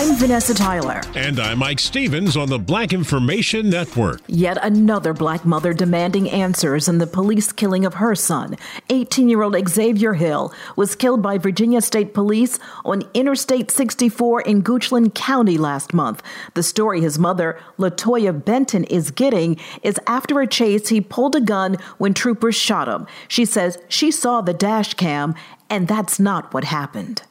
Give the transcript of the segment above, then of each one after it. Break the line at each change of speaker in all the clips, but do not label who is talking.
I'm Vanessa Tyler.
And I'm Mike Stevens on the Black Information Network.
Yet another black mother demanding answers in the police killing of her son. 18 year old Xavier Hill was killed by Virginia State Police on Interstate 64 in Goochland County last month. The story his mother, Latoya Benton, is getting is after a chase, he pulled a gun when troopers shot him. She says she saw the dash cam, and that's not what happened.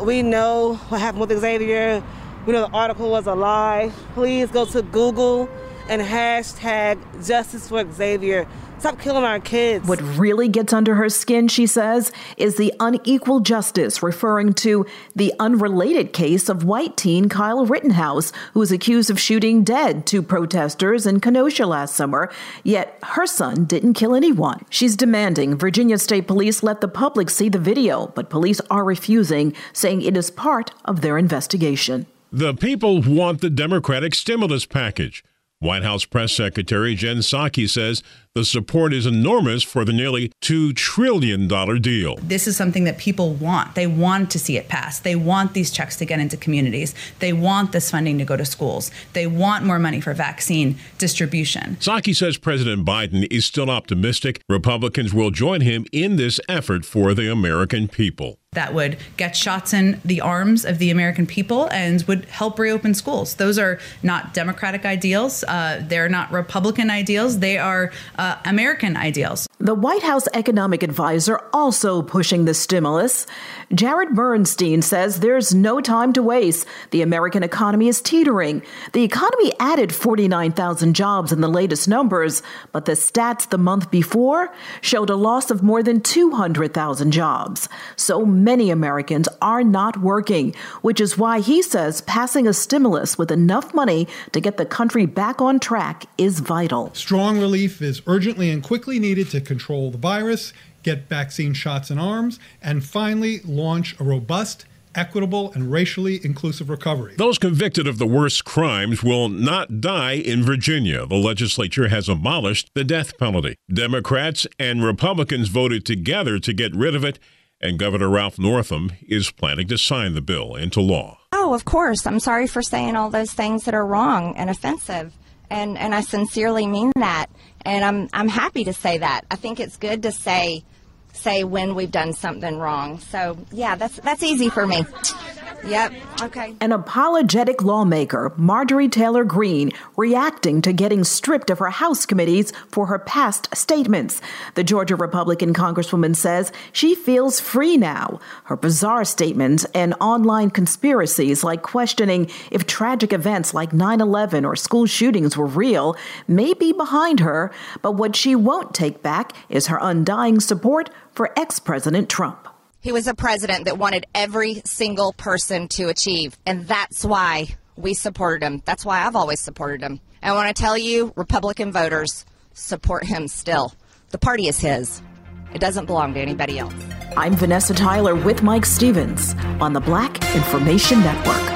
We know what happened with Xavier. We know the article was a lie. Please go to Google and hashtag justice for Xavier. Stop killing our kids.
What really gets under her skin, she says, is the unequal justice, referring to the unrelated case of white teen Kyle Rittenhouse, who was accused of shooting dead two protesters in Kenosha last summer, yet her son didn't kill anyone. She's demanding Virginia State Police let the public see the video, but police are refusing, saying it is part of their investigation.
The people want the Democratic stimulus package. White House Press Secretary Jen Psaki says the support is enormous for the nearly $2 trillion deal.
This is something that people want. They want to see it pass. They want these checks to get into communities. They want this funding to go to schools. They want more money for vaccine distribution.
Psaki says President Biden is still optimistic Republicans will join him in this effort for the American people
that would get shots in the arms of the American people and would help reopen schools. Those are not Democratic ideals. Uh, they're not Republican ideals. They are uh, Uh, American ideals.
The White House economic advisor also pushing the stimulus. Jared Bernstein says there's no time to waste. The American economy is teetering. The economy added 49,000 jobs in the latest numbers, but the stats the month before showed a loss of more than 200,000 jobs. So many Americans are not working, which is why he says passing a stimulus with enough money to get the country back on track is vital.
Strong relief is urgently and quickly needed to control the virus, get vaccine shots in arms, and finally launch a robust equitable, and racially inclusive recovery.
Those convicted of the worst crimes will not die in Virginia. The legislature has abolished the death penalty. Democrats and Republicans voted together to get rid of it, and Governor Ralph Northam is planning to sign the bill into law.
Oh, of course. I'm sorry for saying all those things that are wrong and offensive and and I sincerely mean that. And I'm I'm happy to say that. I think it's good to say say when we've done something wrong. So yeah, that's that's easy for me. Yep. Okay.
An apologetic lawmaker, Marjorie Taylor Greene, reacting to getting stripped of her House committees for her past statements. The Georgia Republican Congresswoman says she feels free now. Her bizarre statements and online conspiracies, like questioning if tragic events like 9 11 or school shootings were real, may be behind her. But what she won't take back is her undying support for ex President Trump.
He was a president that wanted every single person to achieve. And that's why we supported him. That's why I've always supported him. And I want to tell you, Republican voters support him still. The party is his. It doesn't belong to anybody else.
I'm Vanessa Tyler with Mike Stevens on the Black Information Network.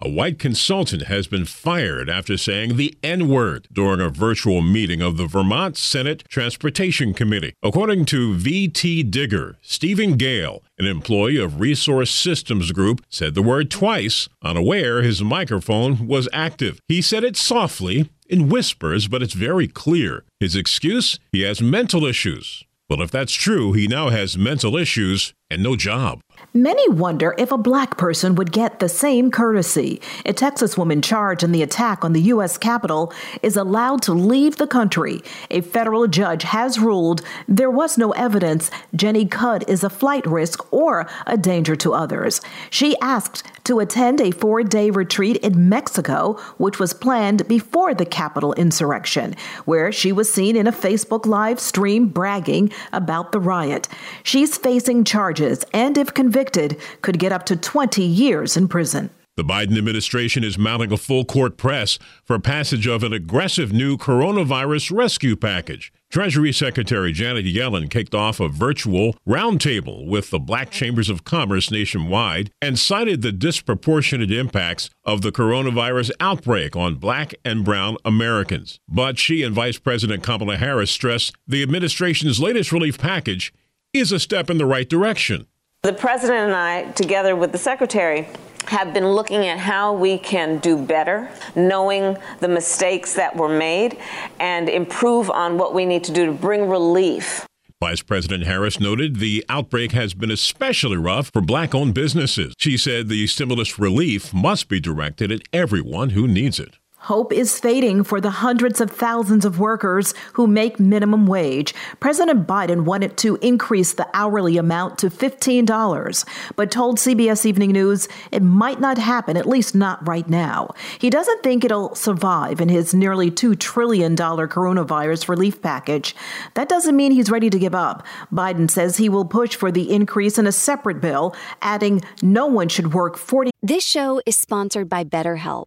A white consultant has been fired after saying the N word during a virtual meeting of the Vermont Senate Transportation Committee. According to VT Digger, Stephen Gale, an employee of Resource Systems Group, said the word twice, unaware his microphone was active. He said it softly, in whispers, but it's very clear. His excuse? He has mental issues. Well, if that's true, he now has mental issues and no job.
Many wonder if a black person would get the same courtesy. A Texas woman charged in the attack on the U.S. Capitol is allowed to leave the country. A federal judge has ruled there was no evidence Jenny Cudd is a flight risk or a danger to others. She asked to attend a four day retreat in Mexico, which was planned before the Capitol insurrection, where she was seen in a Facebook live stream bragging about the riot. She's facing charges and, if convicted, could get up to 20 years in prison.
The Biden administration is mounting a full court press for passage of an aggressive new coronavirus rescue package. Treasury Secretary Janet Yellen kicked off a virtual roundtable with the black chambers of commerce nationwide and cited the disproportionate impacts of the coronavirus outbreak on black and brown Americans. But she and Vice President Kamala Harris stressed the administration's latest relief package is a step in the right direction.
The president and I, together with the secretary, have been looking at how we can do better, knowing the mistakes that were made, and improve on what we need to do to bring relief.
Vice President Harris noted the outbreak has been especially rough for black owned businesses. She said the stimulus relief must be directed at everyone who needs it.
Hope is fading for the hundreds of thousands of workers who make minimum wage. President Biden wanted to increase the hourly amount to $15, but told CBS Evening News it might not happen, at least not right now. He doesn't think it'll survive in his nearly $2 trillion coronavirus relief package. That doesn't mean he's ready to give up. Biden says he will push for the increase in a separate bill, adding no one should work 40.
This show is sponsored by BetterHelp.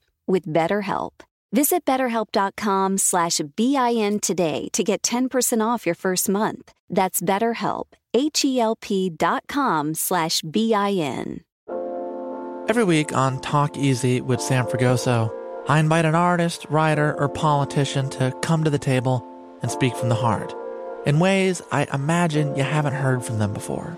with BetterHelp. Visit betterhelp.com slash BIN today to get 10% off your first month. That's betterhelp, H-E-L-P dot com slash B-I-N.
Every week on Talk Easy with Sam Fragoso,
I invite an artist, writer, or politician to come to the table and speak from the heart in ways I imagine you haven't heard from them before.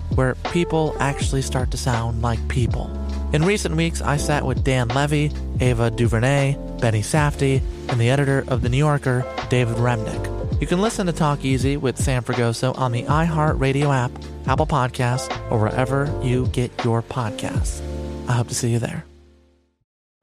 where people actually start to sound like people. In recent weeks, I sat with Dan Levy, Ava DuVernay, Benny Safdie, and the editor of The New Yorker, David Remnick. You can listen to Talk Easy with Sam Fragoso on the iHeartRadio app, Apple Podcasts, or wherever you get your podcasts. I hope to see you there.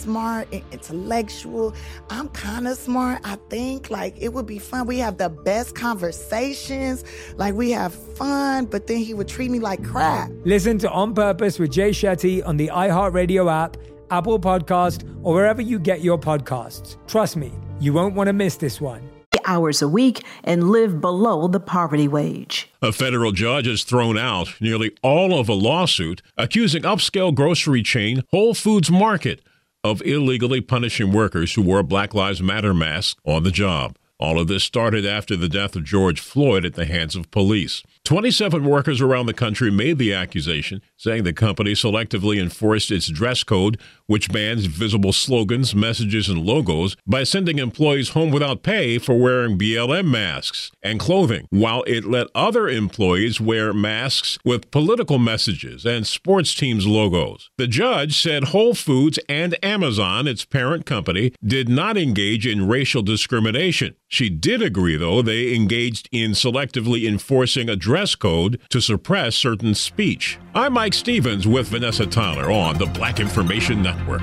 smart and intellectual. I'm kind of smart, I think. Like, it would be fun. We have the best conversations. Like, we have fun, but then he would treat me like crap.
Listen to On Purpose with Jay Shetty on the iHeartRadio app, Apple Podcast, or wherever you get your podcasts. Trust me, you won't want to miss this one.
Hours a week and live below the poverty wage.
A federal judge has thrown out nearly all of a lawsuit accusing upscale grocery chain Whole Foods Market of illegally punishing workers who wore Black Lives Matter masks on the job. All of this started after the death of George Floyd at the hands of police. 27 workers around the country made the accusation, saying the company selectively enforced its dress code, which bans visible slogans, messages, and logos, by sending employees home without pay for wearing BLM masks and clothing, while it let other employees wear masks with political messages and sports teams' logos. The judge said Whole Foods and Amazon, its parent company, did not engage in racial discrimination. She did agree, though, they engaged in selectively enforcing a dress code to suppress certain speech. I'm Mike Stevens with Vanessa Tyler on the Black Information Network.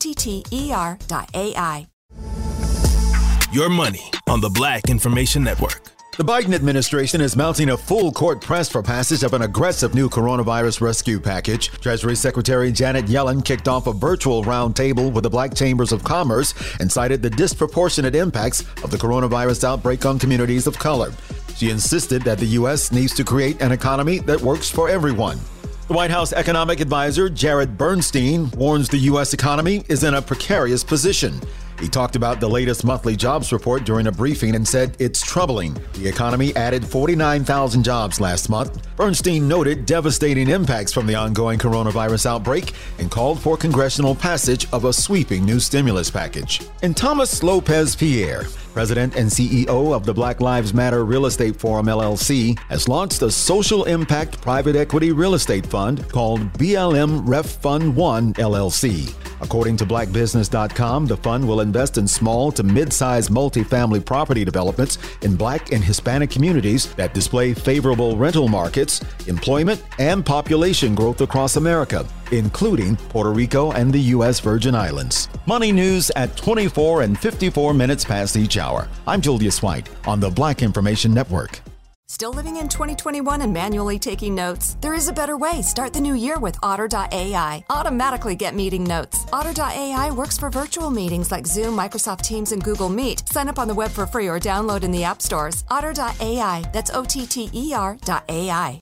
T T R.
Your money on the Black Information Network.
The Biden administration is mounting a full court press for passage of an aggressive new coronavirus rescue package. Treasury Secretary Janet Yellen kicked off a virtual roundtable with the Black Chambers of Commerce and cited the disproportionate impacts of the coronavirus outbreak on communities of color. She insisted that the U.S. needs to create an economy that works for everyone. The White House economic advisor Jared Bernstein warns the U.S. economy is in a precarious position. He talked about the latest monthly jobs report during a briefing and said it's troubling. The economy added 49,000 jobs last month. Bernstein noted devastating impacts from the ongoing coronavirus outbreak and called for congressional passage of a sweeping new stimulus package. And Thomas Lopez Pierre, president and CEO of the Black Lives Matter Real Estate Forum LLC, has launched a social impact private equity real estate fund called BLM Ref Fund 1 LLC. According to blackbusiness.com, the fund will invest in small to mid-sized multifamily property developments in black and Hispanic communities that display favorable rental markets, employment, and population growth across America, including Puerto Rico and the U.S. Virgin Islands. Money news at 24 and 54 minutes past each hour. I'm Julius White on the Black Information Network.
Still living in 2021 and manually taking notes? There is a better way. Start the new year with Otter.ai. Automatically get meeting notes. Otter.ai works for virtual meetings like Zoom, Microsoft Teams, and Google Meet. Sign up on the web for free or download in the app stores. Otter.ai. That's O T T E R.ai.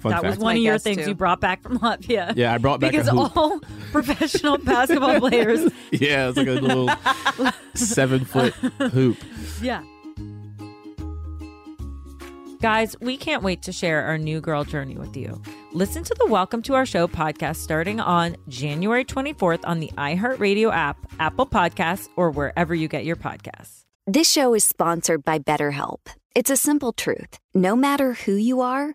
Fun
that
fact.
was one of your things
too.
you brought back from Latvia.
Yeah, I brought back a
because
hoop.
all professional basketball players.
Yeah, it's like a little seven foot hoop.
Yeah. Guys, we can't wait to share our new girl journey with you. Listen to the Welcome to Our Show podcast starting on January 24th on the iHeartRadio app, Apple Podcasts, or wherever you get your podcasts.
This show is sponsored by BetterHelp. It's a simple truth. No matter who you are,